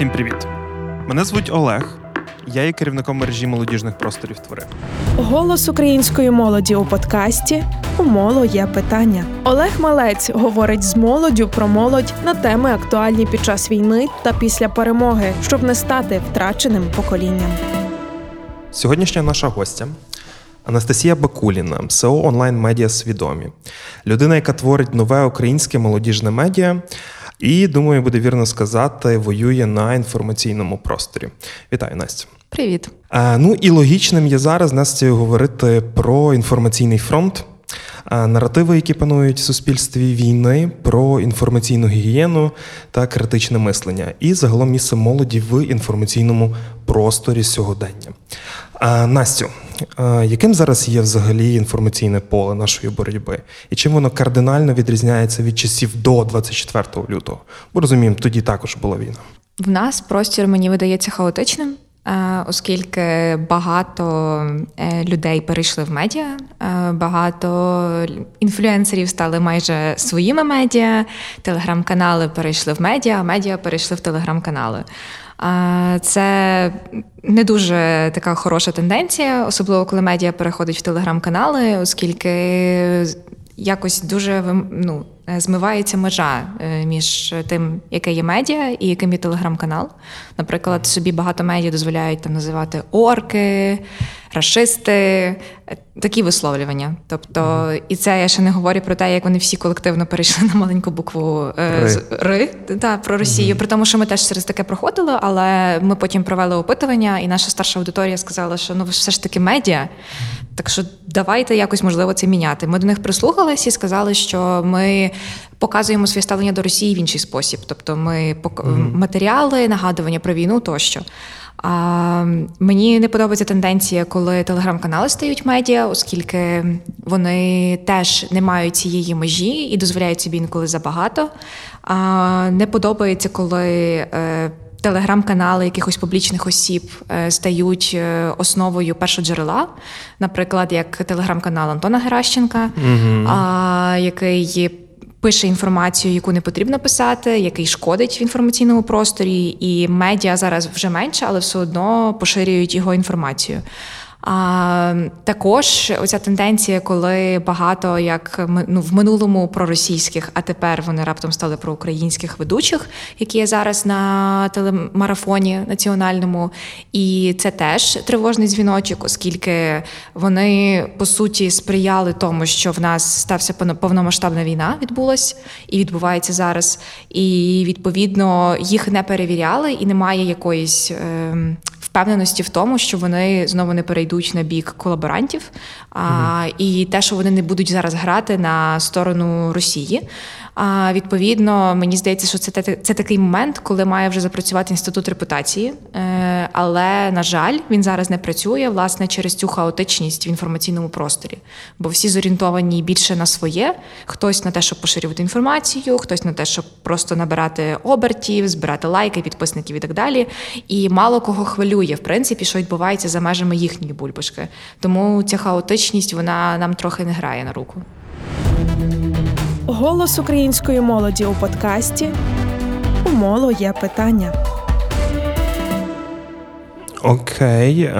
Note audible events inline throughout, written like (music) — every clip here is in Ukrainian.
Всім привіт! Мене звуть Олег. Я є керівником мережі молодіжних просторів твори. Голос української молоді у подкасті У моло є питання. Олег Малець говорить з молоддю про молодь на теми актуальні під час війни та після перемоги, щоб не стати втраченим поколінням. Сьогоднішня наша гостя Анастасія Бакуліна, СО онлайн медіа свідомі, людина, яка творить нове українське молодіжне медіа. І думаю, буде вірно сказати, воює на інформаційному просторі. Вітаю, Настя. Привіт. А, ну і логічним є зараз Настю говорити про інформаційний фронт, наративи, які панують в суспільстві війни, про інформаційну гігієну та критичне мислення, і загалом місце молоді в інформаційному просторі сьогодення. Настю, яким зараз є взагалі інформаційне поле нашої боротьби, і чим воно кардинально відрізняється від часів до 24 лютого? Бо розуміємо, тоді також була війна. В нас простір мені видається хаотичним, оскільки багато е, людей перейшли в медіа, багато інфлюенсерів стали майже своїми медіа, телеграм-канали перейшли в медіа, медіа перейшли в телеграм-канали. Це не дуже така хороша тенденція, особливо коли медіа переходить в телеграм-канали, оскільки якось дуже ну, змивається межа е, між тим, яке є медіа і яким є телеграм-канал. Наприклад, собі багато медіа дозволяють там називати орки, расисти, е, такі висловлювання. Тобто, і це я ще не говорю про те, як вони всі колективно перейшли на маленьку букву е, Ри, Ри та, про Росію. При тому, що ми теж через таке проходили, але ми потім провели опитування, і наша старша аудиторія сказала, що ну ви все ж таки медіа. Так що давайте якось можливо це міняти. Ми до них прислухалися і сказали, що ми показуємо своє ставлення до Росії в інший спосіб. Тобто, ми mm-hmm. матеріали, нагадування про війну тощо. А мені не подобається тенденція, коли телеграм-канали стають медіа, оскільки вони теж не мають цієї межі і дозволяють собі інколи забагато. А не подобається, коли. Е, телеграм-канали якихось публічних осіб е, стають е, основою першоджерела, наприклад, як телеграм-канал Антона Геращенка, угу. який пише інформацію, яку не потрібно писати, який шкодить в інформаційному просторі, і медіа зараз вже менше, але все одно поширюють його інформацію. А також оця тенденція, коли багато як ну, в минулому проросійських, а тепер вони раптом стали проукраїнських ведучих, які є зараз на телемарафоні національному, і це теж тривожний дзвіночок, оскільки вони по суті сприяли тому, що в нас стався повномасштабна війна, відбулась і відбувається зараз. І відповідно їх не перевіряли, і немає якоїсь. Е, впевненості в тому, що вони знову не перейдуть на бік колаборантів, а, і те, що вони не будуть зараз грати на сторону Росії. А відповідно, мені здається, що це це такий момент, коли має вже запрацювати інститут репутації. Е, але на жаль, він зараз не працює власне через цю хаотичність в інформаційному просторі, бо всі зорієнтовані більше на своє, хтось на те, щоб поширювати інформацію, хтось на те, щоб просто набирати обертів, збирати лайки, підписників і так далі. І мало кого хвилює, в принципі, що відбувається за межами їхньої бульбашки. Тому ця хаотичність вона нам трохи не грає на руку. Голос української молоді у подкасті у моло є питання. Окей, е,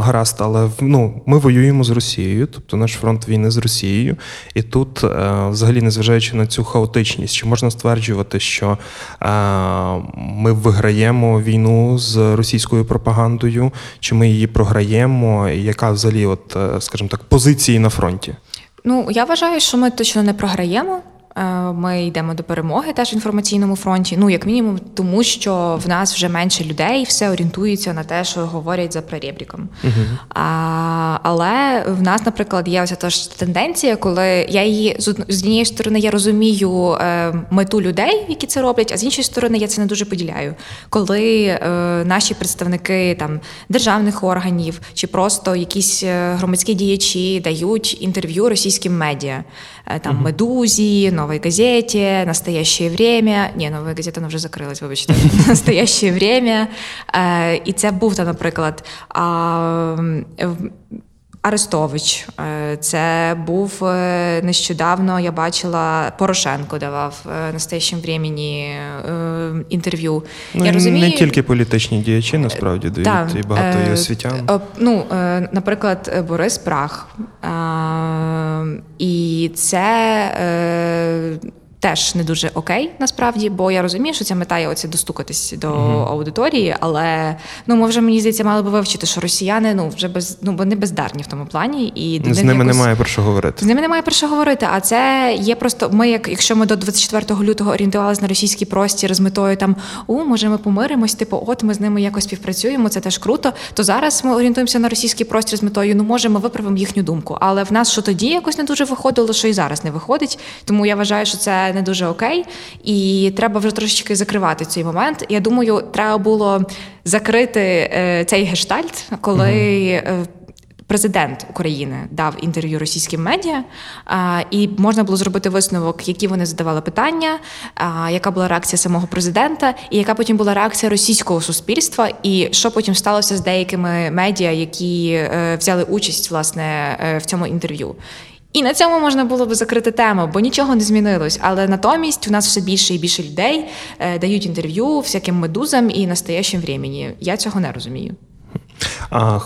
гаразд, але ну, ми воюємо з Росією, тобто наш фронт війни з Росією. І тут, е, взагалі, незважаючи на цю хаотичність, чи можна стверджувати, що е, ми виграємо війну з російською пропагандою, чи ми її програємо? І яка взагалі, от, е, скажімо так, позиції на фронті? Ну я вважаю, що ми точно не програємо. Е, ми йдемо до перемоги теж в інформаційному фронті. Ну, як мінімум, тому що в нас вже менше людей, все орієнтується на те, що говорять за прорєбріком. Uh-huh. А, Але в нас, наприклад, є ось та ж тенденція, коли я її з однієї сторони я розумію е, мету людей, які це роблять, а з іншої сторони, я це не дуже поділяю. Коли е, наші представники там державних органів чи просто якісь е, громадські діячі дають інтерв'ю російським медіа, там uh-huh. медузі новой газете, настоящее время. Ні, нова газета вона вже закрилась, вибачте. (laughs) Настоящее время. І це був наприклад. Арестович, е, це був е, нещодавно. Я бачила Порошенко давав е, настоящем времені інтерв'ю. Ну, я розумію, не тільки політичні діячі насправді дають, Так, і багато і освітян. Ну, наприклад, Борис Прах. І це теж не дуже окей, насправді, бо я розумію, що ця мета є оце достукатись до аудиторії, але ну ми вже мені здається мали би вивчити, що росіяни ну вже без ну вони бездарні в тому плані, і З ними якось- немає про що говорити. з ними немає про що говорити. А це є просто. Ми, як якщо ми до 24 лютого орієнтувалися на російський простір з метою там у може ми помиримось, типу, от ми з ними якось співпрацюємо, це теж круто. То зараз ми орієнтуємося на російський простір з метою, ну може, ми виправимо їхню думку. Але в нас що тоді якось не дуже виходило, що і зараз не виходить. Тому я вважаю, що це не дуже окей, і треба вже трошечки закривати цей момент. Я думаю, треба було закрити е, цей гештальт, коли. е, Президент України дав інтерв'ю російським медіа, і можна було зробити висновок, які вони задавали питання, яка була реакція самого президента, і яка потім була реакція російського суспільства, і що потім сталося з деякими медіа, які е, взяли участь власне в цьому інтерв'ю. І на цьому можна було би закрити тему, бо нічого не змінилось. Але натомість у нас все більше і більше людей е, дають інтерв'ю всяким медузам і настоящим времені. Я цього не розумію. А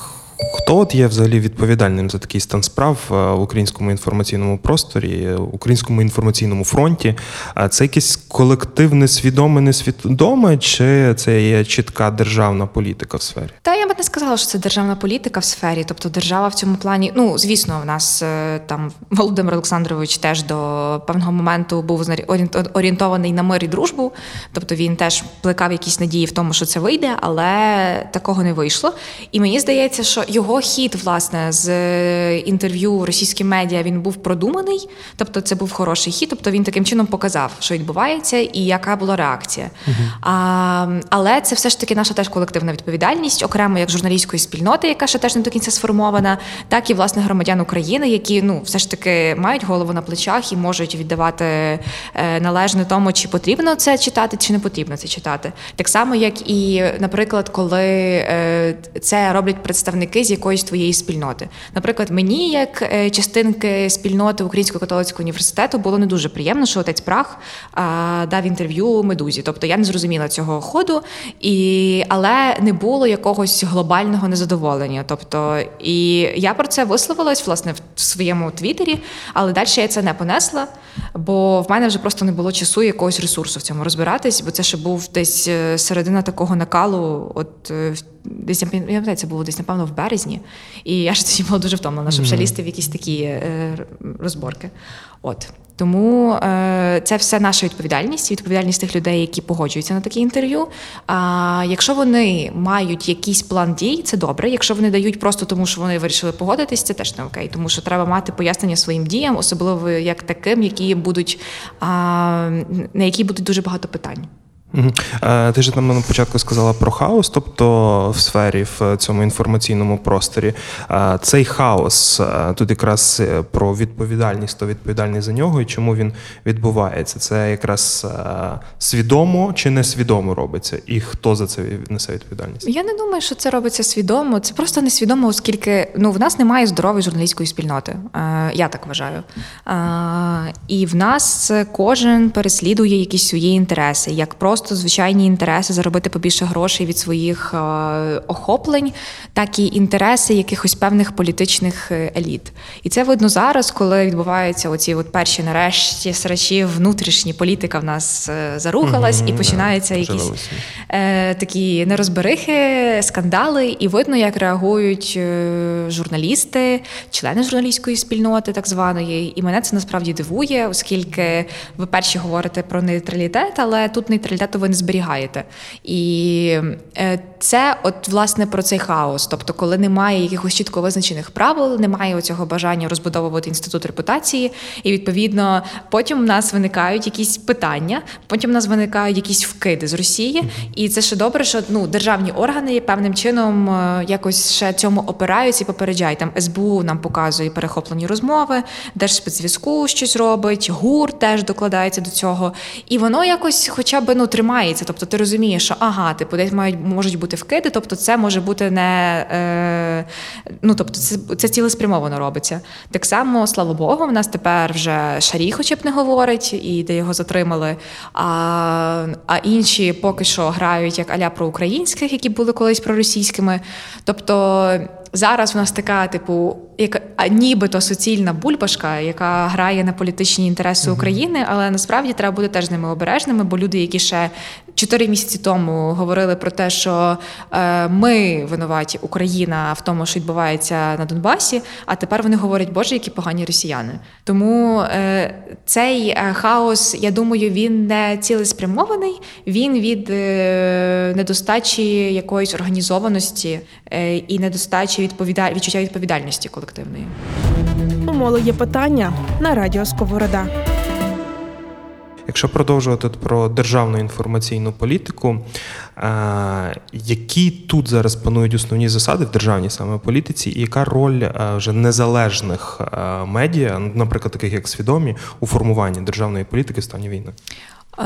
хто от є взагалі відповідальним за такий стан справ е, в українському інформаційному просторі, е, українському інформаційному фронті? А це якесь колективне свідоме, несвідоме, чи це є чітка державна політика в сфері? Та я би не сказала, що це державна політика в сфері. Тобто держава в цьому плані, ну звісно, в нас е, там Володимир Олександрович теж до певного моменту був орієнтований на мир і дружбу. Тобто він теж плекав якісь надії в тому, що це вийде, але такого не вийшло. І мені здається, що його хід, власне, з е, інтерв'ю російським медіа він був продуманий. Тобто, це був хороший хід. Тобто він таким чином показав, що відбувається, і яка була реакція. А, але це все ж таки наша теж колективна відповідальність, окремо як журналістської спільноти, яка ще теж не до кінця сформована, так і власне громадян України, які ну все ж таки мають голову на плечах і можуть віддавати е, належне тому, чи потрібно це читати, чи не потрібно це читати. Так само, як і, наприклад, коли е, це роблять представники з якоїсь твоєї спільноти. Наприклад, мені, як е, частинки спільноти Українського католицького університету, було не дуже приємно, що отець Прах а, дав інтерв'ю медузі. Тобто я не зрозуміла цього ходу, і, але не було якогось глобального незадоволення. Тобто, і я про це висловилась власне в своєму твіттері, але далі я це не понесла, бо в мене вже просто не було часу якогось ресурсу в цьому розбиратись, бо це ще був десь е, середина такого накалу. От е, десь я пам'ятаю, це було десь напевно в березні. І я ж тоді була дуже втомлена, щоб ще лізти в якісь такі е, розборки. От. Тому е, це все наша відповідальність, відповідальність тих людей, які погоджуються на такі інтерв'ю. А якщо вони мають якийсь план дій, це добре. Якщо вони дають просто тому, що вони вирішили погодитись, це теж не окей, тому що треба мати пояснення своїм діям, особливо як таким, які будуть а, на які будуть дуже багато питань. Е, Ти ж там на початку сказала про хаос, тобто в сфері в цьому інформаційному просторі. Е, Цей хаос е, тут якраз про відповідальність, хто відповідальний за нього і чому він відбувається. Це якраз свідомо чи несвідомо робиться, і хто за це несе відповідальність? Я не думаю, що це робиться свідомо. Це просто несвідомо, оскільки ну в нас немає здорової журналістської спільноти. Я так вважаю. І в нас кожен переслідує якісь свої інтереси, як просто звичайні інтереси заробити побільше грошей від своїх е, охоплень, так і інтереси якихось певних політичних е, еліт. І це видно зараз, коли відбуваються оці от перші нарешті срачі внутрішні політика в нас е, зарухалась, Мгм, і починаються да, якісь е, такі нерозберихи, скандали, і видно, як реагують журналісти, члени журналістської спільноти, так званої. І мене це насправді дивує, оскільки ви перші говорите про нейтралітет, але тут нейтралітету ви не зберігаєте. І е, це, от власне, про цей хаос. Тобто, коли немає якихось чітко визначених правил, немає цього бажання розбудовувати інститут репутації, і відповідно потім в нас виникають якісь питання, потім в нас виникають якісь вкиди з Росії, і це ще добре, що ну державні органи певним чином е, якось ще цьому опираються і попереджають. Там СБУ нам показує перехоплені розмови, Держспецзв'язку щось робить, ГУР теж докладається до цього, і воно якось, хоча б ну тримається. Тобто ти розумієш, що ага, типу, десь мають можуть бути вкиди, тобто це може бути не е, ну тобто, це, це цілеспрямовано робиться. Так само, слава Богу, в нас тепер вже Шарій, хоча б не говорить, і де його затримали. А, а інші поки що грають як аля проукраїнських, які були колись проросійськими. Тобто зараз у нас така, типу, як нібито суцільна бульбашка, яка грає на політичні інтереси України, але насправді треба бути теж з ними обережними, бо люди, які ще чотири місяці тому говорили про те, що е, ми винуваті Україна в тому, що відбувається на Донбасі, а тепер вони говорять, Боже, які погані росіяни. Тому е, цей е, хаос, я думаю, він не цілеспрямований, він від недостачі якоїсь організованості і недостачі відповіда... відчуття відповідальності колективної. У моло є питання на радіо Сковорода. Якщо продовжувати про державну інформаційну політику, е, які тут зараз панують основні засади в державній саме політиці, і яка роль е, вже незалежних е, медіа, наприклад, таких як свідомі, у формуванні державної політики в стані війни?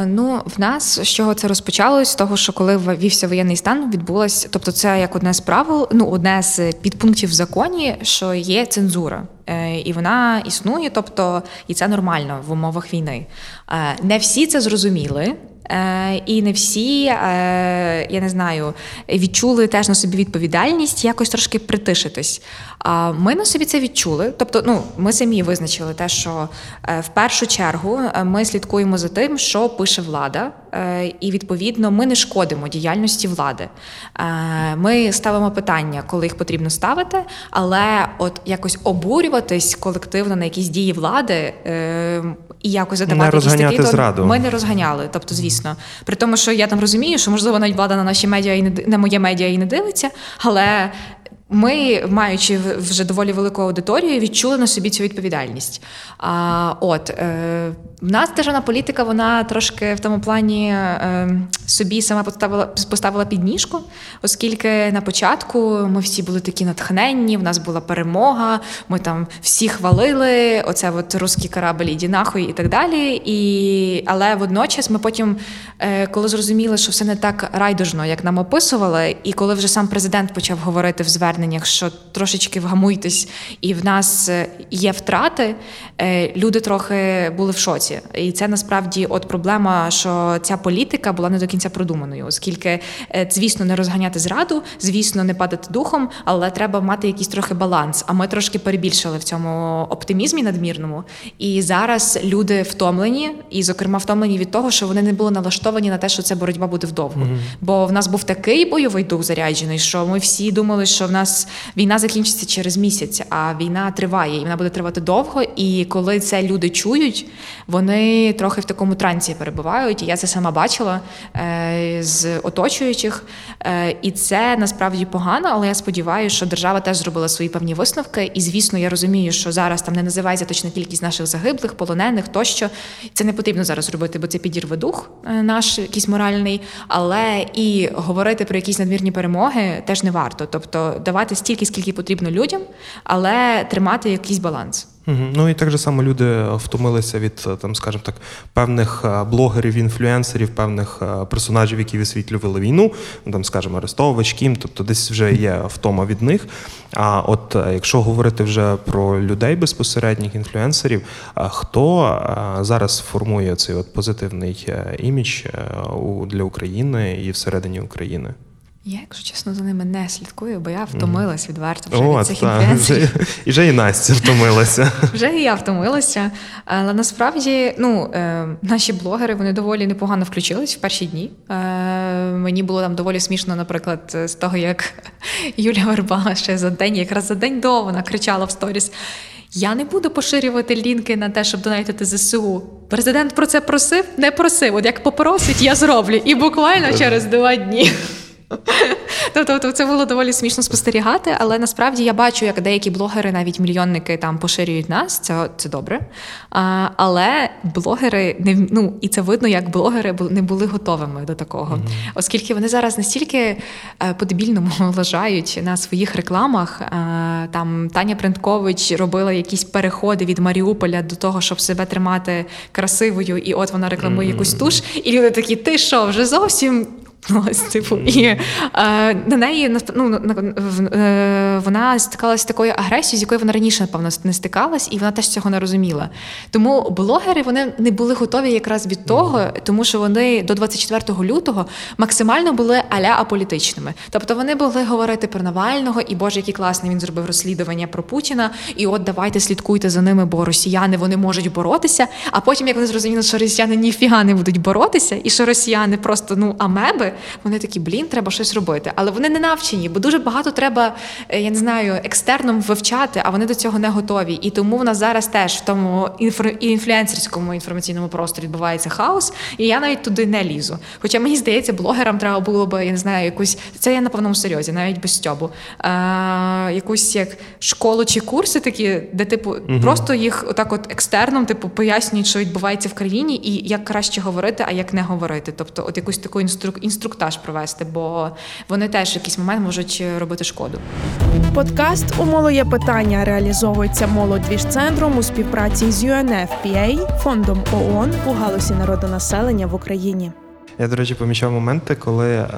Ну, в нас з чого це розпочалось? З того, що коли ввівся воєнний стан, відбулось, тобто це як одне з правил, ну одне з підпунктів в законі, що є цензура, Е, і вона існує, тобто і це нормально в умовах війни. Е, Не всі це зрозуміли. Е, І не всі, е, я не знаю, відчули теж на собі відповідальність якось трошки притишитись. А ми на собі це відчули. Тобто, ну ми самі визначили те, що е, в першу чергу ми слідкуємо за тим, що пише влада, і відповідно ми не шкодимо діяльності влади. Ми ставимо питання, коли їх потрібно ставити, але от якось обурюватись колективно на якісь дії влади. І якось задавати якісь такі то ми не розганяли. Тобто, звісно, при тому, що я там розумію, що можливо навіть влада на наші медіа і не на моє медіа і не дивиться, але. Ми, маючи вже доволі велику аудиторію, відчули на собі цю відповідальність. А, от е, в нас державна політика, вона трошки в тому плані е, собі сама поставила поставила підніжку, оскільки на початку ми всі були такі натхненні, в нас була перемога, ми там всі хвалили, оце от русський корабль, іді нахуй і так далі. І, але водночас ми потім, е, коли зрозуміли, що все не так райдужно, як нам описували, і коли вже сам президент почав говорити в зверненнях, що трошечки вгамуйтесь, і в нас е, є втрати, е, люди трохи були в шоці. І це насправді от проблема, що ця політика була не до кінця продуманою, оскільки, е, звісно, не розганяти зраду, звісно, не падати духом, але треба мати якийсь трохи баланс. А ми трошки перебільшили в цьому оптимізмі надмірному. І зараз люди втомлені, і, зокрема, втомлені від того, що вони не були налаштовані на те, що ця боротьба буде вдовго. Бо в нас був такий бойовий дух заряджений, що ми всі думали, що в нас війна закінчиться через місяць, а війна триває, і вона буде тривати довго. І коли це люди чують, вони трохи в такому трансі перебувають. І я це сама бачила е, з оточуючих. Е, і це насправді погано, але я сподіваюся, що держава теж зробила свої певні висновки. І звісно, я розумію, що зараз там не називається точна кількість наших загиблих, полонених тощо. Це не потрібно зараз робити, бо це підірве дух е, наш якийсь моральний. Але і говорити про якісь надмірні перемоги теж не варто. Тобто давати стільки, скільки потрібно людям, але тримати якийсь баланс. Ну і так же само люди втомилися від е, там, скажімо так, певних е, блогерів, інфлюенсерів, певних е, персонажів, які висвітлювали війну, ну, там, скажімо, Арестович, Кім, тобто десь вже є втома від них. А от якщо говорити вже про людей безпосередніх інфлюенсерів, хто зараз формує цей от позитивний імідж для України і всередині України? Я, якщо чесно, за ними не слідкую, бо я втомилась відверто вже О, від цих та, інфлюенсерів. і вже і Настя втомилася. (laughs) Вже і я втомилася. Але насправді ну, е, наші блогери вони доволі непогано включились в перші дні. Е, мені було там доволі смішно, наприклад, з того, як (laughs) Юля Верба ще за день, якраз за день до вона кричала в сторіс. Я не буду поширювати лінки на те, щоб донатити ЗСУ. Президент про це просив, не просив. От як попросить, я зроблю. І буквально через два дні. Тобто це було доволі смішно спостерігати, але насправді я бачу, як деякі блогери, навіть мільйонники, там поширюють нас. Це це добре. А, Але блогери не ну і це видно, як блогери не були готовими до такого, mm-hmm. оскільки вони зараз настільки е, по-дебільному (laughs) лажають на своїх рекламах. Е, там Таня Принткович робила якісь переходи від Маріуполя до того, щоб себе тримати красивою, і от вона рекламує mm-hmm. якусь туш, і люди такі, ти що, вже зовсім Ось, типу, і е, на неї ну, е, вона стикалася з такою агресією, з якою вона раніше, напевно, не стикалась, і вона теж цього не розуміла. Тому блогери вони не були готові якраз від того, тому що вони до 24 лютого максимально були аля аполітичними. Тобто вони могли говорити про Навального, і Боже, який класний він зробив розслідування про Путіна. І от давайте слідкуйте за ними, бо росіяни вони можуть боротися. А потім, як вони зрозуміли, що росіяни ніфіга не будуть боротися, і що росіяни просто ну амеби вони такі, блін, треба щось робити. Але вони не навчені, бо дуже багато треба, е, я не знаю, екстерном вивчати, а вони до цього не готові. І тому в нас зараз теж в тому інфлюенсерському інформаційному просторі відбувається хаос, і я навіть туди не лізу. Хоча мені здається, блогерам треба було би, я не знаю, якусь це я на повному серйозі, навіть без стьобу. А, якусь як школу чи курси такі, де типу угу. просто їх отак, от екстерном, типу, пояснюють, що відбувається в країні, і як краще говорити, а як не говорити. Тобто, от якусь таку інструк інструктаж провести, бо вони теж в якийсь момент можуть робити шкоду. Подкаст Умолоє питання реалізовується молодвіж-центром у співпраці з UNFPA, фондом ООН у галузі народонаселення в Україні. Я, до речі, помічав моменти, коли. Е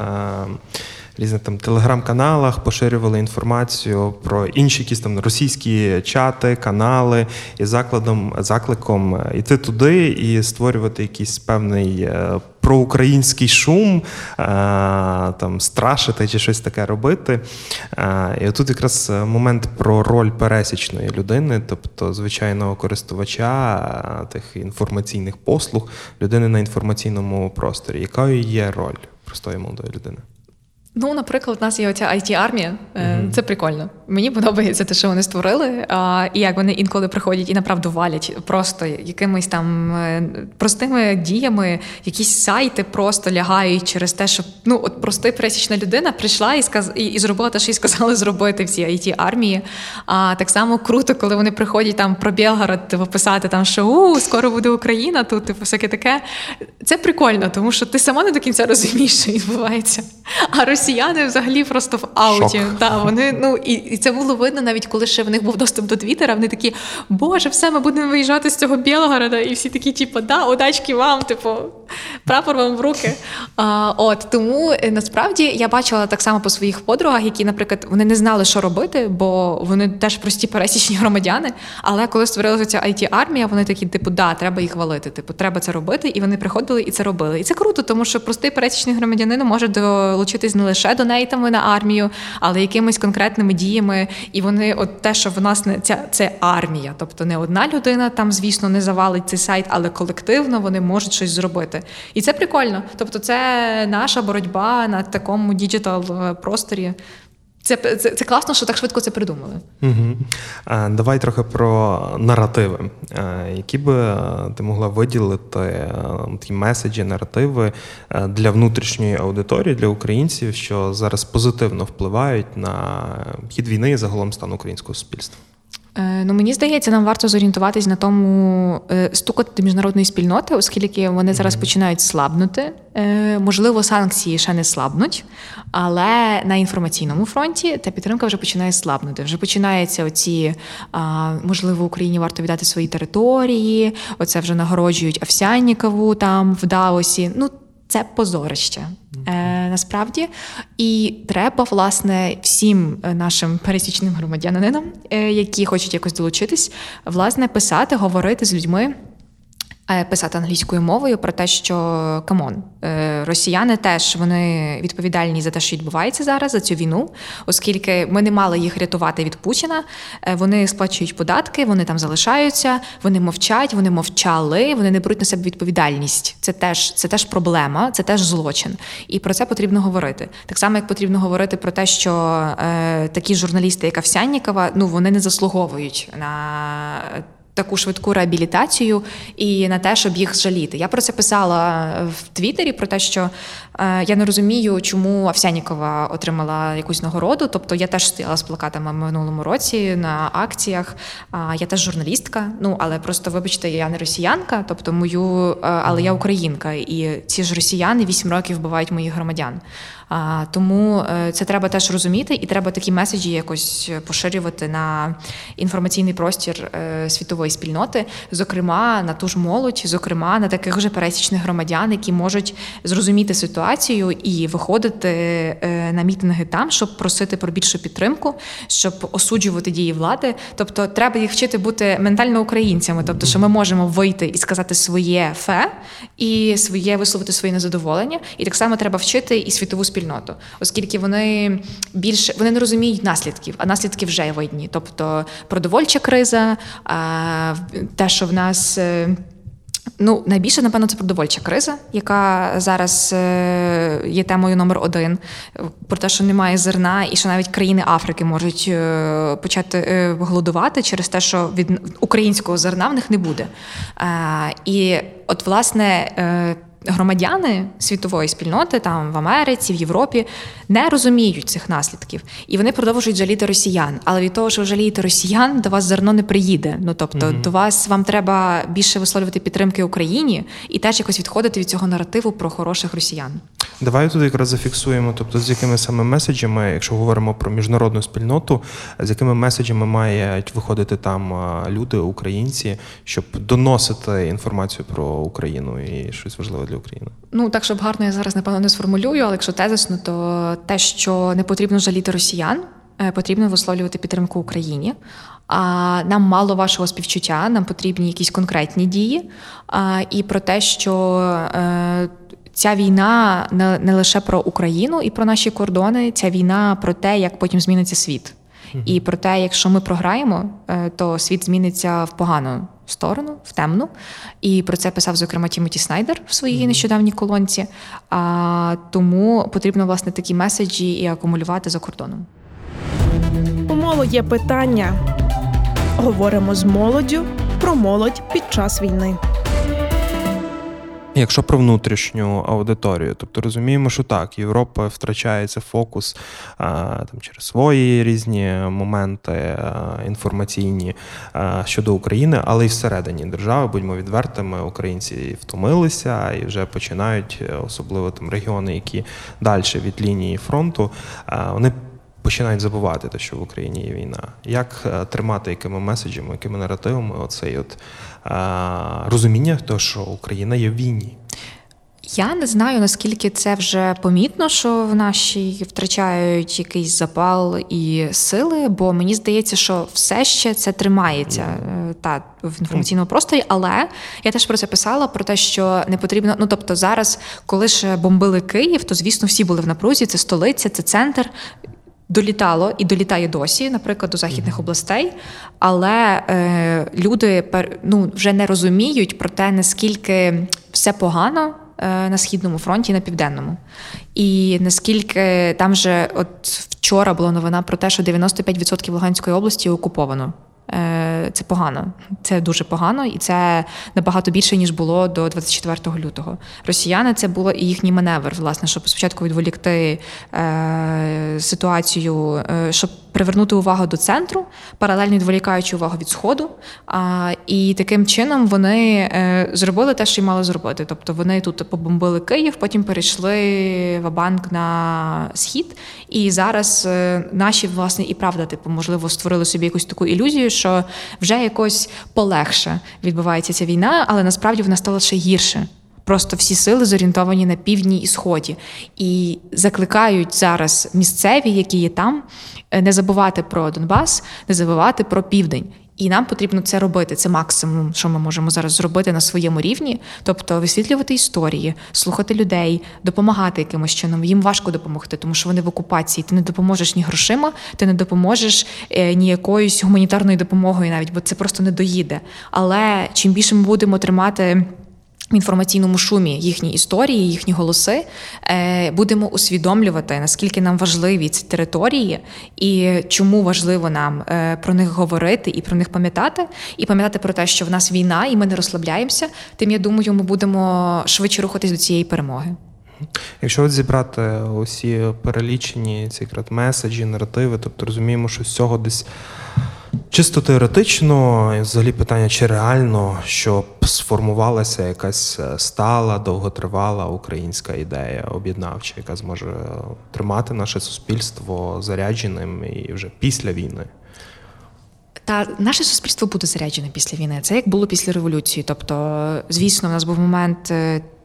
різних там телеграм-каналах поширювали інформацію про інші якісь там російські чати, канали і закладом закликом йти туди і створювати якийсь певний е, проукраїнський шум, е, там страшити чи щось таке робити. Е, і отут якраз момент про роль пересічної людини, тобто звичайного користувача тих інформаційних послуг, людини на інформаційному просторі. Якою є роль простої молодої людини? Ну, наприклад, у нас є оця it армія mm-hmm. Це прикольно. Мені подобається те, що вони створили. А, І як вони інколи приходять і направду валять просто якимись там е, простими діями, якісь сайти просто лягають через те, що ну от проста пересічна людина прийшла і сказ і, і зробила те, що їй сказали зробити всі it армії. А так само круто, коли вони приходять там про Білгород типу, писати там, що у скоро буде Україна, тут типу всяке таке. Це прикольно, тому що ти сама не до кінця розумієш, що відбувається. А росіяни взагалі просто в ауті. Да, вони, ну, І і це було видно навіть коли ще в них був доступ до Твіттера, Вони такі, Боже, все, ми будемо виїжджати з цього Білгорода. І всі такі, типу, да, удачки вам, типу, прапор вам в руки. А, от Тому е, насправді я бачила так само по своїх подругах, які, наприклад, вони не знали, що робити, бо вони теж прості пересічні громадяни. Але коли створилася ця it армія вони такі, типу, да, треба їх валити. Типу, треба це робити. І вони приходили і це робили. І це круто, тому що простий пересічний громадянин може долучитись не лише донейтами на армію, але якимись конкретними діями. І вони, от те, що в нас не ця це армія, тобто одна людина там, звісно, не завалить цей сайт, але колективно вони можуть щось зробити. І це прикольно. Тобто, це наша боротьба на такому діджитал просторі. Це це, це класно, що так швидко це придумали. Угу. Давай трохи про наративи. Які би е, ти могла виділити ті меседжі, наративи е, для внутрішньої аудиторії, для українців, що зараз позитивно впливають на хід війни і загалом стан українського суспільства? Е, ну, мені здається, нам варто зорієнтуватись на тому е, стукати міжнародної спільноти, оскільки вони зараз починають слабнути. Е, можливо, санкції ще не слабнуть, але на інформаційному фронті та підтримка вже починає слабнути. Вже починаються оці можливо Україні варто віддати свої території. Оце вже нагороджують Овсяннікову там в Даосі. Ну це позорище е, насправді. І треба, власне, всім нашим пересічним громадянинам, е, які хочуть якось долучитись, власне, писати, говорити з людьми. Е, писати англійською мовою про те, що come on, е, росіяни теж вони відповідальні за те, що відбувається зараз за цю війну, оскільки ми не мали їх рятувати від Путіна. Е, вони сплачують податки, вони там залишаються, вони мовчать, вони мовчали, вони не беруть на себе відповідальність. Це теж це теж проблема, це теж злочин. І про це потрібно говорити. Так само, як потрібно говорити про те, що е, такі журналісти, як Овсяннікова, ну вони не заслуговують на таку швидку реабілітацію і на те, щоб їх жаліти. Я про це писала в Твіттері, про те, що е, я не розумію, чому Овсянікова отримала якусь нагороду. Тобто я теж стояла з плакатами в минулому році на акціях. Я теж журналістка. Ну але просто вибачте, я не росіянка, тобто мою, е, але я українка, і ці ж росіяни вісім років вбивають моїх громадян. А, тому е, це треба теж розуміти, і треба такі меседжі якось поширювати на інформаційний простір е, світової спільноти, зокрема на ту ж молодь, зокрема на таких же пересічних громадян, які можуть зрозуміти ситуацію і виходити е, на мітинги там, щоб просити про більшу підтримку, щоб осуджувати дії влади. Тобто, треба їх вчити бути ментально українцями, тобто, що ми можемо вийти і сказати своє фе і своє висловити своє незадоволення. І так само треба вчити і світову спільноту, оскільки вони більше вони не розуміють наслідків, а наслідки вже видні. Тобто продовольча криза, те, що в нас. е, Ну, найбільше, напевно, це продовольча криза, яка зараз е, є темою номер один. Про те, що немає зерна, і що навіть країни Африки можуть е, почати голодувати через те, що від українського зерна в них не буде. І от, власне, громадяни світової спільноти, там в Америці, в Європі, не розуміють цих наслідків. І вони продовжують жаліти росіян. Але від того, що ви жалієте росіян, до вас зерно не приїде. Ну тобто, до вас вам треба більше висловлювати підтримки Україні і теж якось відходити від цього наративу про хороших росіян. Давай тут якраз зафіксуємо, тобто з якими саме меседжами, якщо говоримо про міжнародну спільноту, з якими меседжами мають виходити там люди, українці, щоб доносити інформацію про Україну і щось важливе для України. Ну так, щоб гарно я зараз напевно не сформулюю, але якщо тезисно, то те, що не потрібно жаліти росіян, е, потрібно висловлювати підтримку Україні. А нам мало вашого співчуття, нам потрібні якісь конкретні дії. А, І про те, що е, ця війна не, не лише про Україну і про наші кордони, ця війна про те, як потім зміниться світ. І про те, якщо ми програємо, е, то світ зміниться в погану сторону, в темну. І про це писав, зокрема, Тімоті Снайдер в своїй нещодавній колонці. А, тому потрібно власне такі меседжі і акумулювати за кордоном. У молоді є питання. Говоримо з молоддю про молодь під час війни. Якщо про внутрішню аудиторію, тобто розуміємо, що так, Європа втрачається фокус а, там через свої різні моменти а, інформаційні а, щодо України, але й всередині держави, будьмо відвертими, українці втомилися і вже починають, е, особливо там регіони, які далі від лінії фронту, вони. Починають забувати те, що в Україні є війна. Як е, тримати якими меседжами, якими наративами оцей от е, розуміння, того, що Україна є в війні? Я не знаю, наскільки це вже помітно, що в нашій втрачають якийсь запал і сили, бо мені здається, що все ще це тримається е, та в інформаційному просторі. Але я теж про це писала: про те, що не потрібно. Ну тобто, зараз, коли ж бомбили Київ, то звісно всі були в напрузі. Це столиця, це центр. Долітало і долітає досі, наприклад, до західних областей, але е, люди пер, ну, вже не розуміють про те, наскільки все погано е, на східному фронті, і на південному. І наскільки там же, от вчора була новина про те, що 95% Луганської області окуповано. Е, Це погано, це дуже погано, і це набагато більше ніж було до 24 лютого. Росіяни це було і їхній маневр, власне, щоб спочатку відволікти е, ситуацію, е, щоб привернути увагу до центру, паралельно відволікаючи увагу від сходу. А, і таким чином вони е, зробили те, що й мали зробити. Тобто вони тут побомбили Київ, потім перейшли в банк на схід. І зараз е, наші власне і правда, типу, можливо, створили собі якусь таку ілюзію, що вже якось полегше відбувається ця війна, але насправді вона стала ще гірше. Просто всі сили зорієнтовані на півдні і сході, і закликають зараз місцеві, які є там, е, не забувати про Донбас, не забувати про південь. І нам потрібно це робити. Це максимум, що ми можемо зараз зробити на своєму рівні, тобто висвітлювати історії, слухати людей, допомагати якимось чином. Їм важко допомогти, тому що вони в окупації. Ти не допоможеш ні грошима, ти не допоможеш е, ні якоюсь гуманітарною допомогою, навіть бо це просто не доїде. Але чим більше ми будемо тримати в інформаційному шумі їхні історії, їхні голоси, е, будемо усвідомлювати, наскільки нам важливі ці території, і чому важливо нам е, про них говорити і про них пам'ятати, і пам'ятати про те, що в нас війна, і ми не розслабляємося. Тим я думаю, ми будемо швидше рухатись до цієї перемоги. Якщо от зібрати усі перелічені ці якраз меседжі, наративи, тобто розуміємо, що з цього десь чисто теоретично, і взагалі питання, чи реально, щоб сформувалася якась е, стала, довготривала українська ідея об'єднавча, яка зможе тримати наше суспільство зарядженим і вже після війни. Та наше суспільство буде заряджене після війни. Це як було після революції. Тобто, звісно, в нас був момент.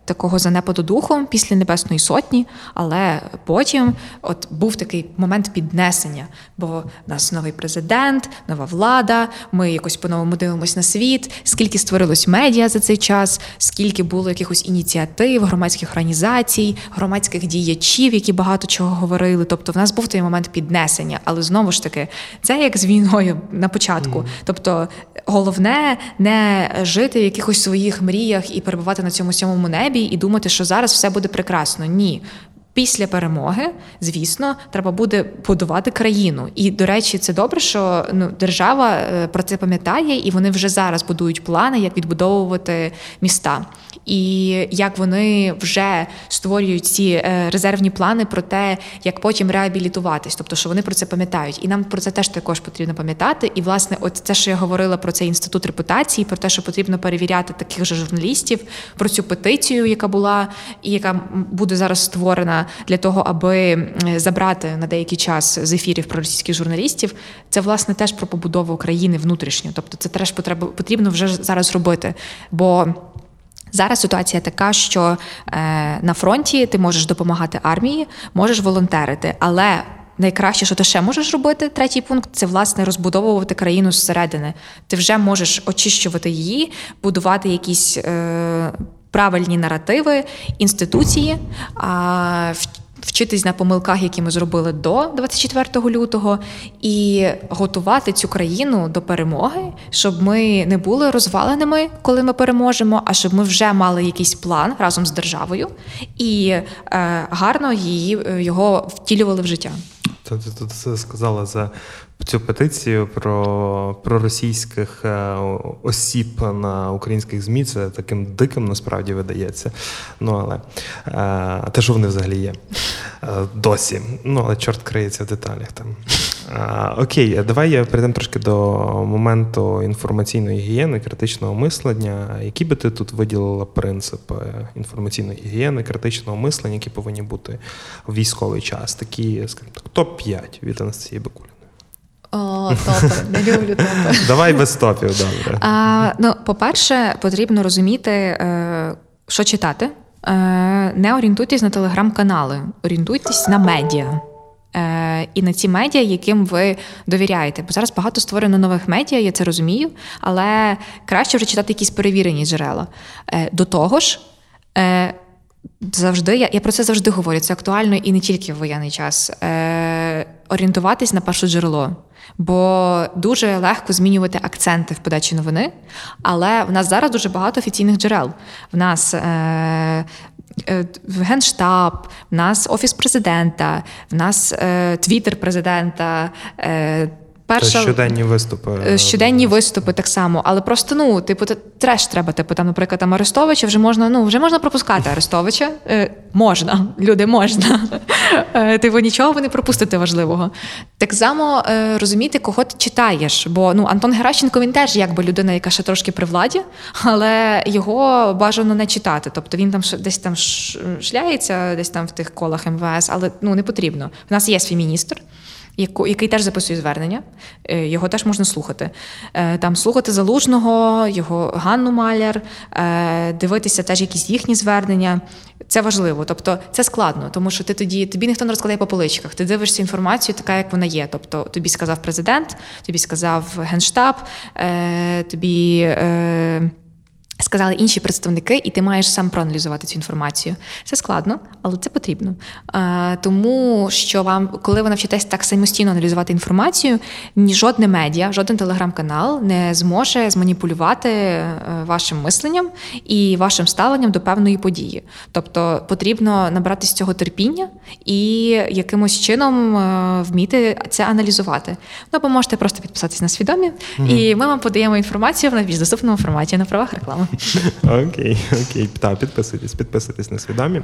Такого занепаду духом після Небесної Сотні, але потім от був такий момент піднесення, бо в нас новий президент, нова влада. Ми якось по-новому дивимося на світ. Скільки створилось медіа за цей час, скільки було якихось ініціатив, громадських організацій, громадських діячів, які багато чого говорили. Тобто, в нас був той момент піднесення, але знову ж таки, це як з війною на початку. Тобто, головне не жити в якихось своїх мріях і перебувати на цьому сьомому небі і думати, що зараз все буде прекрасно. Ні. Після перемоги, звісно, треба буде будувати країну. І до речі, це добре, що ну держава е, про це пам'ятає, і вони вже зараз будують плани, як відбудовувати міста. І як вони вже створюють ці е, резервні плани про те, як потім реабілітуватись, тобто, що вони про це пам'ятають, і нам про це теж також потрібно пам'ятати. І власне, от те, що я говорила про цей інститут репутації, про те, що потрібно перевіряти таких же журналістів, про цю петицію, яка була і яка буде зараз створена для того, аби забрати на деякий час з ефірів проросійських журналістів. Це власне теж про побудову країни внутрішньо. Тобто, це теж потрібно вже зараз робити. Бо Зараз ситуація така, що е, на фронті ти можеш допомагати армії, можеш волонтерити, але найкраще, що ти ще можеш робити, третій пункт це власне розбудовувати країну зсередини. Ти вже можеш очищувати її, будувати якісь е, правильні наративи, інституції. А, Вчитись на помилках, які ми зробили до 24 лютого, і готувати цю країну до перемоги, щоб ми не були розваленими, коли ми переможемо, а щоб ми вже мали якийсь план разом з державою і е, гарно її його втілювали в життя. Ти сказала за цю петицію про, про російських е, осіб на українських ЗМІ. Це таким диким насправді видається. Ну але е, те, що вони взагалі є е, досі. Ну, але чорт криється в деталях там. Окей, давай я перейдемо трошки до моменту інформаційної гігієни, критичного мислення. Які би ти тут виділила принципи інформаційної гігієни, критичного мислення, які повинні бути в військовий час? Такі, скажімо так, топ-5 від Анастасії Бакуліної. О, топи, не люблю топи. Давай без топів, добре. А, ну, по-перше, потрібно розуміти, е, що читати. Е, не орієнтуйтесь на телеграм-канали, орієнтуйтесь на медіа. Е, і на ці медіа, яким ви довіряєте. Бо зараз багато створено нових медіа, я це розумію, але краще вже читати якісь перевірені джерела. До того ж, завжди я, я про це завжди говорю. Це актуально і не тільки в воєнний час. Орієнтуватись на перше джерело. Бо дуже легко змінювати акценти в подачі новини, але в нас зараз дуже багато офіційних джерел. В нас е, е, Генштаб, в нас Офіс президента, в нас е, Твіттер президента. Е, Це перша щоденні виступи. Е, Щоденні виступи так само, але просто ну, типу, треш треба. Типу, там, наприклад, там Арестовича вже можна, ну вже можна пропускати Арестовича. Е, можна, люди, можна. (laughs) Е, типу, нічого ви не пропустите важливого. Так само е, розуміти, кого ти читаєш. Бо ну Антон Геращенко він теж якби людина, яка ще трошки при владі, але його бажано не читати. Тобто він там десь там шляється, десь там в тих колах МВС, але ну не потрібно. В нас є свій міністр який теж записує звернення, е, його теж можна слухати. Е, Там слухати залужного, його Ганну Маляр, е, дивитися теж якісь їхні звернення. Це важливо. Тобто це складно, тому що ти тоді тобі ніхто не розкладає по поличках. Ти дивишся інформацію, така як вона є. Тобто тобі сказав президент, тобі сказав генштаб, тобі. Сказали інші представники, і ти маєш сам проаналізувати цю інформацію. Це складно, але це потрібно. Тому що вам, коли ви навчитесь так самостійно аналізувати інформацію, ні жодне медіа, жоден телеграм-канал не зможе зманіпулювати е, вашим мисленням і вашим ставленням до певної події. Тобто потрібно набрати з цього терпіння і якимось чином е, вміти це аналізувати. Ну або можете просто підписатись на свідомі, і ми вам подаємо інформацію в найбільш доступному форматі на правах реклами. Окей, окей. Так, підписуйтесь, підписуйтесь на свідомі.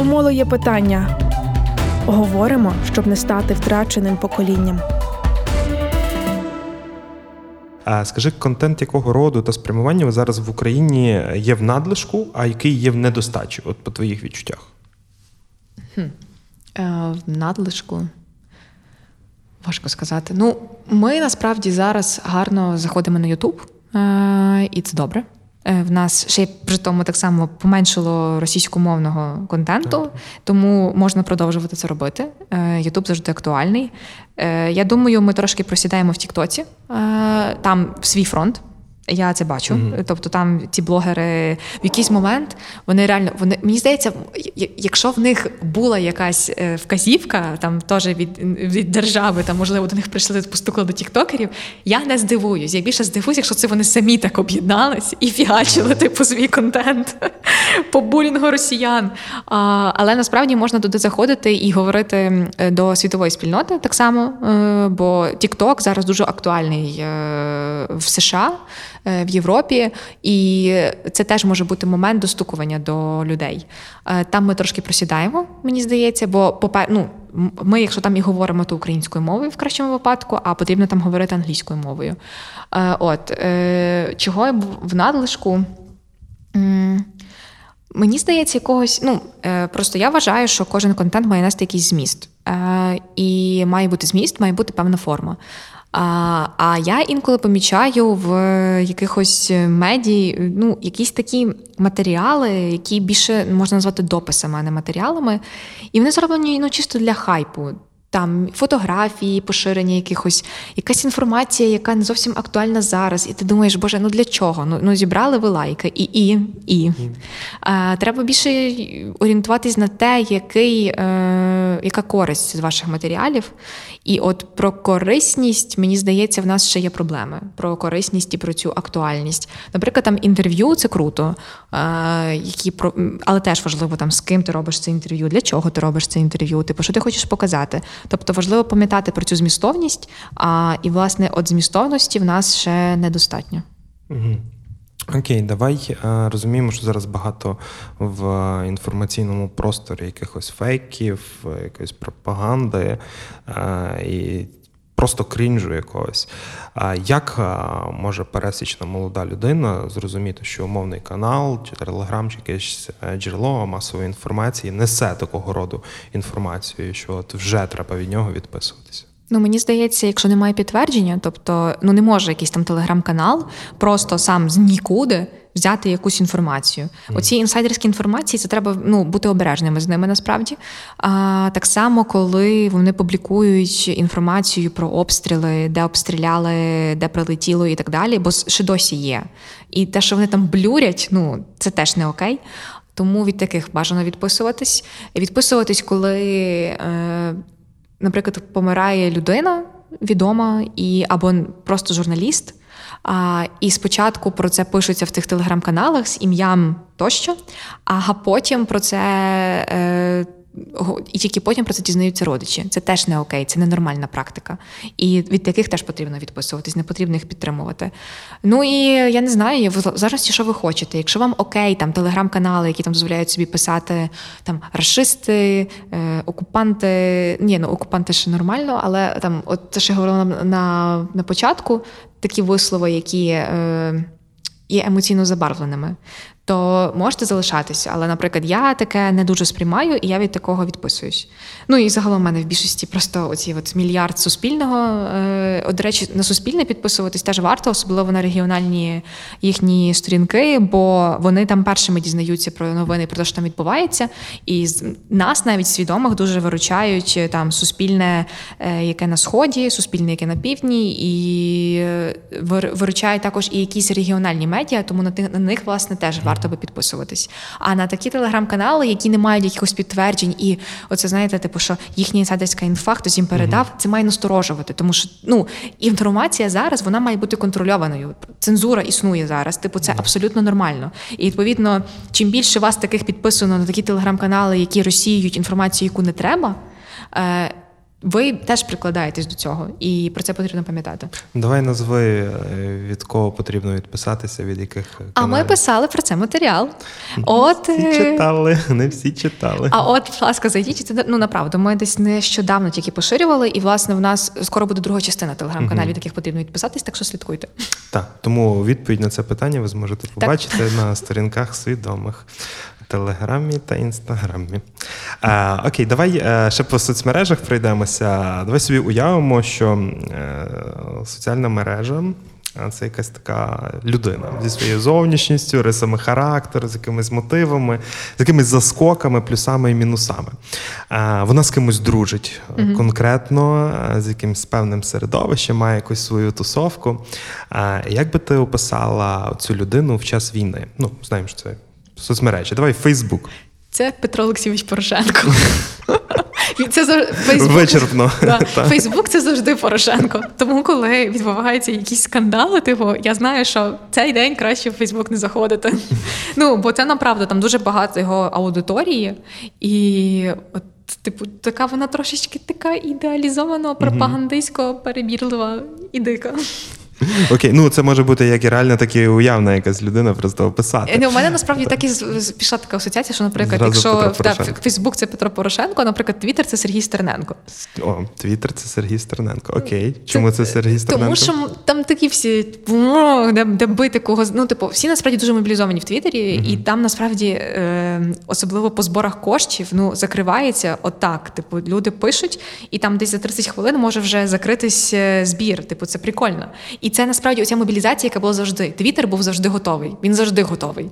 У моло є питання. Говоримо, щоб не стати втраченим поколінням. А скажи, контент якого роду та спрямування зараз в Україні є в надлишку, а який є в недостачі, от по твоїх відчуттях? Е, В надлишку. Важко сказати. Ну, ми насправді зараз гарно заходимо на Ютуб, і це добре. Е, В нас ще й при тому так само поменшило російськомовного контенту, тому можна продовжувати це робити. Е, Ютуб завжди актуальний. Е, Я думаю, ми трошки просідаємо в Тіктоці. Е, Там свій фронт. Я це бачу. Тобто там ті блогери в якийсь момент вони реально вони мені здається, якщо в них була якась е, вказівка, там теж від, від держави, там можливо до них прийшли постукали до тіктокерів. Я не здивуюсь. Я більше здивуюсь, якщо це вони самі так об'єднались і фігачили типу свій контент (laughs) по булінгу росіян. А, але насправді можна туди заходити і говорити до світової спільноти так само, е, бо TikTok зараз дуже актуальний е, в США, в Європі, і це теж може бути момент достукування до людей. Е, Там ми трошки просідаємо, мені здається, бо ну, ми, якщо там і говоримо, то українською мовою в кращому випадку, а потрібно там говорити англійською мовою. Е, От е, чого в- надлишку. Мені здається, якогось. Ну е, просто я вважаю, що кожен контент має нести якийсь зміст. Е, і має бути зміст, має бути певна форма. А, а я інколи помічаю в якихось медій ну, якісь такі матеріали, які більше можна назвати дописами, а не матеріалами. І вони зроблені ну, чисто для хайпу. Там фотографії, поширення якихось, якась інформація, яка не зовсім актуальна зараз. І ти думаєш, боже, ну для чого? Ну, ну зібрали ви лайки, і, і, і. А, треба більше орієнтуватись на те, який, е, яка користь з ваших матеріалів. І от про корисність, мені здається, в нас ще є проблеми. Про корисність і про цю актуальність. Наприклад, там інтерв'ю це круто, які про, але теж важливо, там, з ким ти робиш це інтерв'ю, для чого ти робиш це інтерв'ю, типу, що ти хочеш показати. Тобто важливо пам'ятати про цю змістовність, а, і, власне, от змістовності в нас ще недостатньо. Окей, давай е, розуміємо, що зараз багато в інформаційному просторі якихось фейків, якоїсь пропаганди е, і просто крінжу якогось. Як е, може пересічна молода людина зрозуміти, що умовний канал, чи телеграм, чи якесь джерело масової інформації несе такого роду інформацію, що от вже треба від нього відписуватися? Ну, мені здається, якщо немає підтвердження, тобто ну не може якийсь там телеграм-канал просто сам з нікуди взяти якусь інформацію. Оці інсайдерські інформації, це треба ну, бути обережними з ними насправді. А так само, коли вони публікують інформацію про обстріли, де обстріляли, де прилетіло і так далі, бо ще досі є. І те, що вони там блюрять, ну це теж не окей. Тому від таких бажано відписуватись. Відписуватись, коли. Е, наприклад, помирає людина відома і або просто журналіст. А, І спочатку про це пишуться в тих телеграм-каналах з ім'ям тощо, а потім про це. Е, і тільки потім про це дізнаються родичі. Це теж не окей, це ненормальна практика. І від таких теж потрібно відписуватись, не потрібно їх підтримувати. Ну і я не знаю, в залежності, що ви хочете. Якщо вам окей, там телеграм-канали, які там дозволяють собі писати там расисти, е, окупанти. Ні, ну окупанти ще нормально, але там, от що я говорила на, на, на початку, такі вислови, які. Е, Є емоційно забарвленими, то можете залишатися. Але, наприклад, я таке не дуже сприймаю, і я від такого відписуюсь. Ну і загалом в мене в більшості просто оці от мільярд суспільного. Е, от, до речі, на суспільне підписуватись теж варто, особливо на регіональні їхні сторінки, бо вони там першими дізнаються про новини, про те, що там відбувається. І нас навіть свідомих дуже виручають е, там суспільне, е, яке на сході, суспільне, яке на півдні, і виручають також і якісь регіональні медіа, тому на них власне теж варто би підписуватись. А на такі телеграм-канали, які не мають якихось підтверджень, і оце знаєте, типу, що їхня інсайдерська інфа хтось їм передав, це має насторожувати, тому що ну інформація зараз вона має бути контрольованою. Цензура існує зараз. Типу, це абсолютно нормально. І відповідно, чим більше вас таких підписано на такі телеграм-канали, які розсіюють інформацію, яку не треба. Е, Ви теж прикладаєтесь до цього, і про це потрібно пам'ятати. Давай назви, е, від кого потрібно відписатися, від яких А ми писали про це матеріал. От Всі е, читали, не всі читали. А от, будь ласка, зайдіть. Це ну направду. Ми десь нещодавно тільки поширювали, і власне в нас скоро буде друга частина телеграм-каналів, від яких потрібно відписатись, так що слідкуйте. Так, тому відповідь на це питання ви зможете побачити на сторінках свідомих. Телеграмі та інстаграмі. А, окей, давай е, ще по соцмережах пройдемося. Давай собі уявимо, що е, соціальна мережа це якась така людина зі своєю зовнішністю, рисами характеру, з якимись мотивами, з якимись заскоками, плюсами і мінусами. А, вона з кимось дружить е, конкретно, е, з якимось певним середовищем, має якусь свою тусовку. Як би ти описала цю людину в час війни? Ну, знаємо, що це соцмережі. Давай Фейсбук. Це Петро Олексійович Порошенко. Це зав- Фейсбук. Вичерпно. Фейсбук (laughs) це завжди Порошенко. Тому, коли відбуваються якісь скандали, типу, я знаю, що цей день краще в Фейсбук не заходити. (laughs) Ну, бо це направду там дуже багато його аудиторії, і от, типу, така вона трошечки така ідеалізована, пропагандистсько перебірлива і дика. Окей, ну це може бути як і реальна, так і уявна якась людина, просто описати. Ну, у мене насправді так і пішла така асоціація, що, наприклад, Зразу якщо. Фейсбук це Петро Порошенко, а, наприклад, Твіттер це Сергій Стерненко. О, Твіттер це Сергій Стерненко. Окей. Чому це, Сергій Стерненко? Тому що там такі всі де, де бити когось. Ну, типу, всі насправді дуже мобілізовані в Твіттері, і там насправді, е, особливо по зборах коштів, ну закривається отак. Типу, люди пишуть, і там десь за 30 хвилин може вже закритись е, збір. Типу, це прикольно. І це насправді оця мобілізація, яка була завжди. Твіттер був завжди готовий. Він завжди готовий.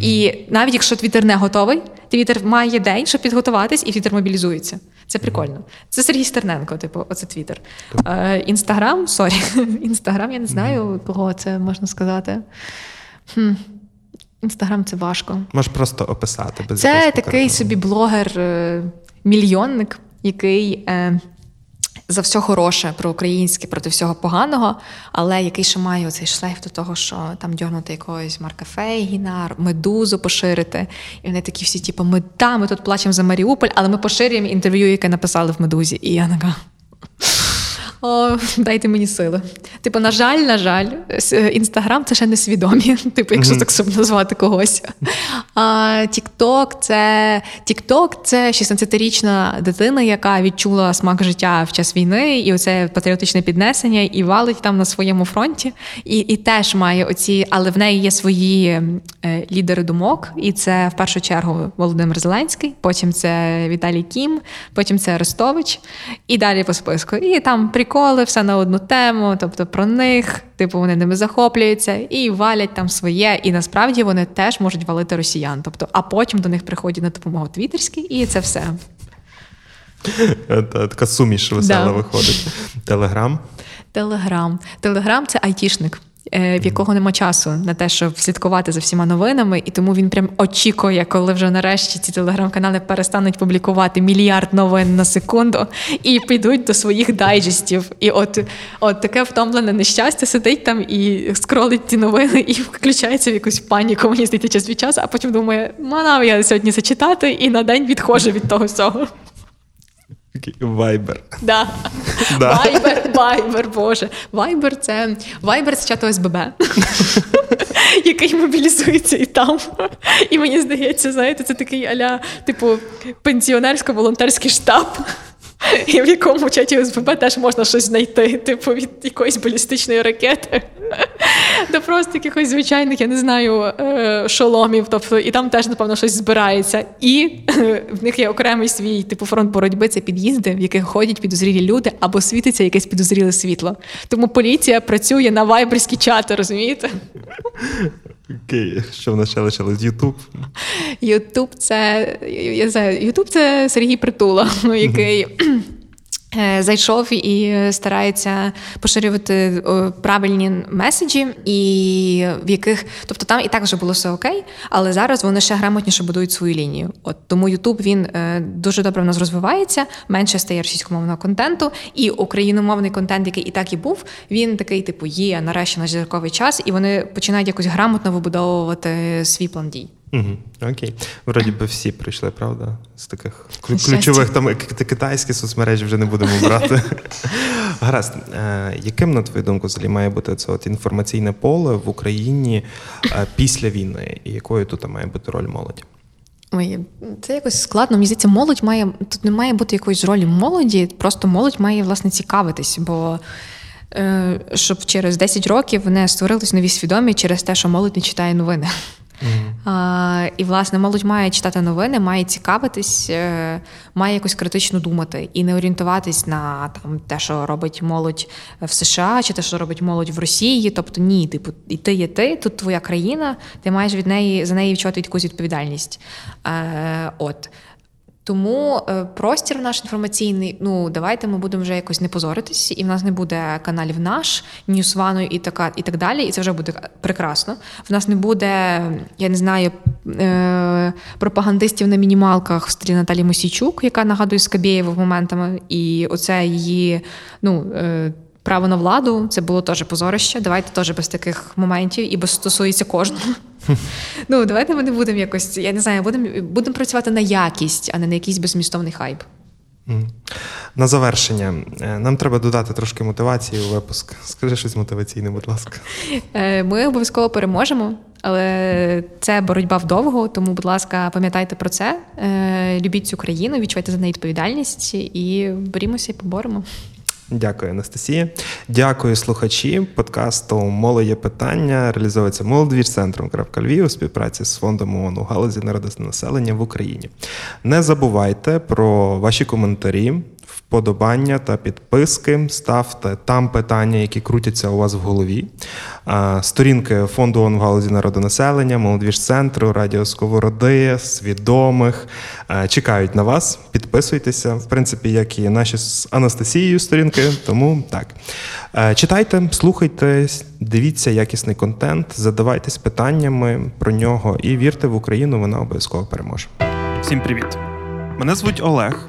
І навіть якщо Твіттер не готовий, Твіттер має день, щоб підготуватись, і Твіттер мобілізується. Це прикольно. Це Сергій Стерненко, типу, оце Твіттер. Е, Інстаграм, сорі. (laughs) Інстаграм, я не знаю, кого це можна сказати. Хм. Інстаграм це важко. Можеш просто описати без Це такий конкретного. собі блогер-мільйонник, який е, за все хороше про українське проти всього поганого, але який ще має оцей шлейф до того, що там дьогнути якогось Марка Фейгіна, медузу поширити. І вони такі всі, типу, ми та, ми тут плачемо за Маріуполь, але ми поширюємо інтерв'ю, яке написали в медузі. І я така. О, дайте мені сили. Типу, на жаль, на жаль, інстаграм це ще не свідомі, (laughs) типу, якщо так собі назвати когось. А Тікток це Тікток це 16-річна дитина, яка відчула смак життя в час війни, і оце патріотичне піднесення, і валить там на своєму фронті. І, і теж має оці, але в неї є свої е, лідери думок, і це в першу чергу Володимир Зеленський, потім це Віталій Кім, потім це Арестович, і далі по списку. І там приколи, все на одну тему, тобто про них, типу вони ними захоплюються і валять там своє. І насправді вони теж можуть валити росіян. Тобто, а потім до них приходять на допомогу твіттерські, і це все. Е, Така суміш весела виходить. Телеграм. Телеграм. Телеграм це айтішник. Е, В якого нема часу на те, щоб слідкувати за всіма новинами, і тому він прям очікує, коли вже нарешті ці телеграм-канали перестануть публікувати мільярд новин на секунду і підуть до своїх дайджестів. І от, от таке втомлене нещастя сидить там і скролить ті новини, і включається в якусь паніку. Мені здається, час від часу, а потім думає, мана я сьогодні зачитати, і на день відходжу від того всього. Вайбер. Да. Вайбер, Вайбер, Боже. Вайбер це Вайбер це чат ОСББ, (laughs) який мобілізується і там. І мені здається, знаєте, це такий аля, типу, пенсіонерсько-волонтерський штаб. І в якому чаті ОСББ теж можна щось знайти, типу від якоїсь балістичної ракети до просто якихось звичайних, я не знаю, е, шоломів. Тобто, і там теж, напевно, щось збирається. І е, в них є окремий свій типу фронт боротьби це під'їзди, в яких ходять підозрілі люди, або світиться якесь підозріле світло. Тому поліція працює на вайберські чати, розумієте? Окей, що в нас ще лишилось? Ютуб. Ютуб це я знаю, Ютуб це Сергій Притула, (laughs) який. Е, Зайшов і старається поширювати правильні меседжі, і в яких, тобто там і так вже було все окей, але зараз вони ще грамотніше будують свою лінію. От тому Ютуб він е, дуже добре в нас розвивається, менше стає російськомовного контенту, і україномовний контент, який і так і був, він такий, типу, є нарешті наш зірковий час, і вони починають якось грамотно вибудовувати свій план дій. Угу, окей. Вроді би всі прийшли, правда? З таких ключових там китайські соцмережі вже не будемо брати. (laughs) Гаразд, е, яким, на твою думку, взагалі має бути це от інформаційне поле в Україні е, після війни? І якою тут має бути роль молоді? Ой, це якось складно. Мені здається, молодь має тут не має бути якоїсь ролі молоді, просто молодь має власне цікавитись, бо е, щоб через 10 років не створились нові свідомі через те, що молодь не читає новини. А, і, власне, молодь має читати новини, має цікавитись, е, має якось критично думати і не орієнтуватись на там те, що робить молодь в США, чи те, що робить молодь в Росії. Тобто, ні, типу, і ти є ти, тут твоя країна, ти маєш від неї за неї відчувати якусь відповідальність. Е, от. Тому е, простір наш інформаційний, ну давайте ми будемо вже якось не позоритись, і в нас не буде каналів наш, Ньюсвану і така, і так далі. І це вже буде прекрасно. В нас не буде, я не знаю, е, пропагандистів на мінімалках в стилі Наталі Мосійчук, яка нагадує Скабєєву моментами, і оце її, ну. Право на владу це було теж позорище. Давайте теж без таких моментів, і бо стосується кожного. (laughs) Ну, давайте ми не будемо якось, я не знаю, будемо будемо працювати на якість, а не на якийсь безмістовний хайп. На завершення, е, нам треба додати трошки мотивації у випуск. Скажи щось мотиваційне, будь ласка. Е, Ми обов'язково переможемо, але це боротьба вдовго, тому, будь ласка, пам'ятайте про це. Е, Любіть цю країну, відчувайте за неї відповідальність і борімося і поборемо. Дякую, Анастасія. Дякую, слухачі. Подкасту Моло є питання реалізовується молодвірцентром Львів у співпраці з фондом ООН у галузі народонаселення в Україні. Не забувайте про ваші коментарі, вподобання та підписки. Ставте там питання, які крутяться у вас в голові. Сторінки фонду ООН в галузі народонаселення, молодвіжцентру, Радіо Сковороди, свідомих чекають на вас. Підписуйтеся, в принципі, як і наші з Анастасією сторінки. Тому так. Читайте, слухайте, дивіться якісний контент, задавайтесь питаннями про нього і вірте в Україну, вона обов'язково переможе. Всім привіт! Мене звуть Олег.